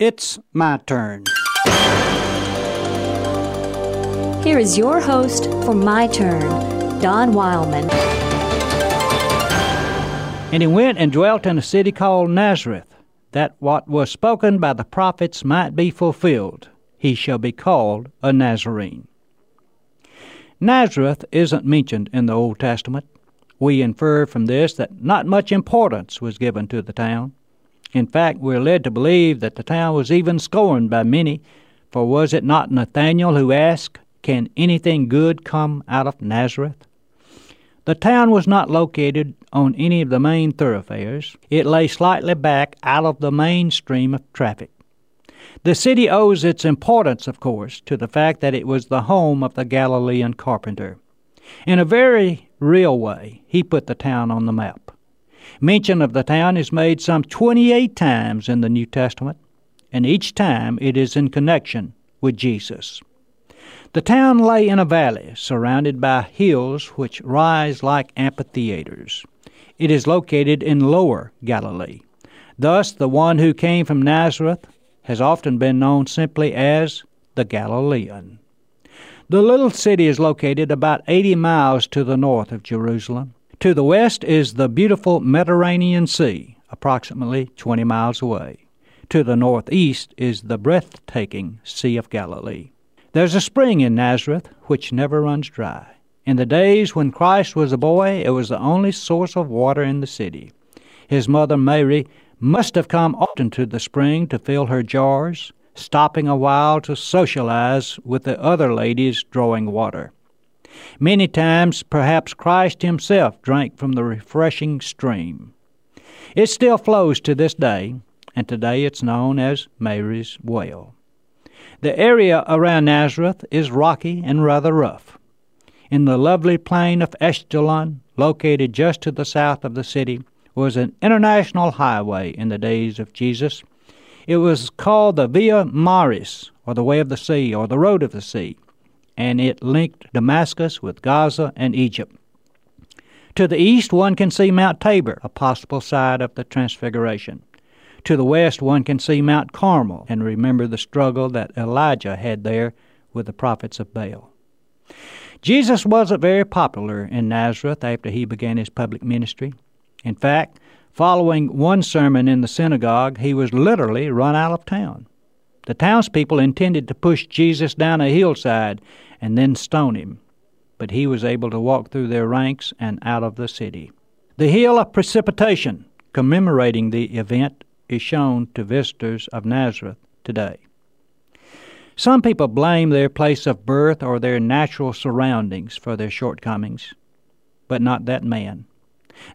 It's my turn. Here is your host for My Turn, Don Wildman. And he went and dwelt in a city called Nazareth, that what was spoken by the prophets might be fulfilled. He shall be called a Nazarene. Nazareth isn't mentioned in the Old Testament. We infer from this that not much importance was given to the town. In fact, we're led to believe that the town was even scorned by many, for was it not Nathanael who asked, Can anything good come out of Nazareth? The town was not located on any of the main thoroughfares. It lay slightly back out of the main stream of traffic. The city owes its importance, of course, to the fact that it was the home of the Galilean carpenter. In a very real way, he put the town on the map. Mention of the town is made some 28 times in the New Testament, and each time it is in connection with Jesus. The town lay in a valley surrounded by hills which rise like amphitheaters. It is located in lower Galilee. Thus, the one who came from Nazareth has often been known simply as the Galilean. The little city is located about 80 miles to the north of Jerusalem. To the west is the beautiful Mediterranean Sea, approximately 20 miles away. To the northeast is the breathtaking Sea of Galilee. There's a spring in Nazareth which never runs dry. In the days when Christ was a boy, it was the only source of water in the city. His mother Mary must have come often to the spring to fill her jars, stopping a while to socialize with the other ladies drawing water. Many times, perhaps Christ himself drank from the refreshing stream. It still flows to this day, and today it's known as Mary's Well. The area around Nazareth is rocky and rather rough. In the lovely plain of Esdraelon, located just to the south of the city, was an international highway in the days of Jesus. It was called the Via Maris, or the Way of the Sea, or the Road of the Sea, and it linked Damascus with Gaza and Egypt. To the east, one can see Mount Tabor, a possible site of the Transfiguration. To the west, one can see Mount Carmel and remember the struggle that Elijah had there with the prophets of Baal. Jesus wasn't very popular in Nazareth after he began his public ministry. In fact, following one sermon in the synagogue, he was literally run out of town. The townspeople intended to push Jesus down a hillside and then stone him, but he was able to walk through their ranks and out of the city. The hill of precipitation commemorating the event is shown to visitors of Nazareth today. Some people blame their place of birth or their natural surroundings for their shortcomings, but not that man.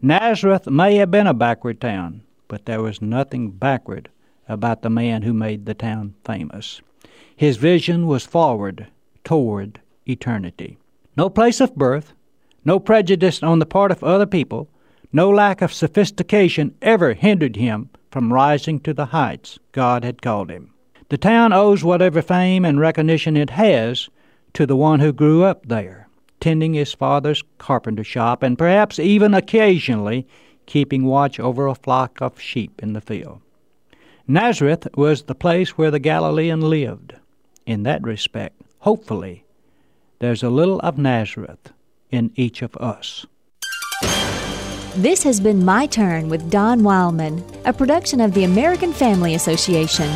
Nazareth may have been a backward town, but there was nothing backward about the man who made the town famous. His vision was forward toward eternity. No place of birth, no prejudice on the part of other people, no lack of sophistication ever hindered him from rising to the heights God had called him. The town owes whatever fame and recognition it has to the one who grew up there tending his father's carpenter shop, and perhaps even occasionally keeping watch over a flock of sheep in the field. Nazareth was the place where the Galilean lived. In that respect, hopefully, there's a little of Nazareth in each of us. This has been My Turn with Don Wildman, a production of the American Family Association.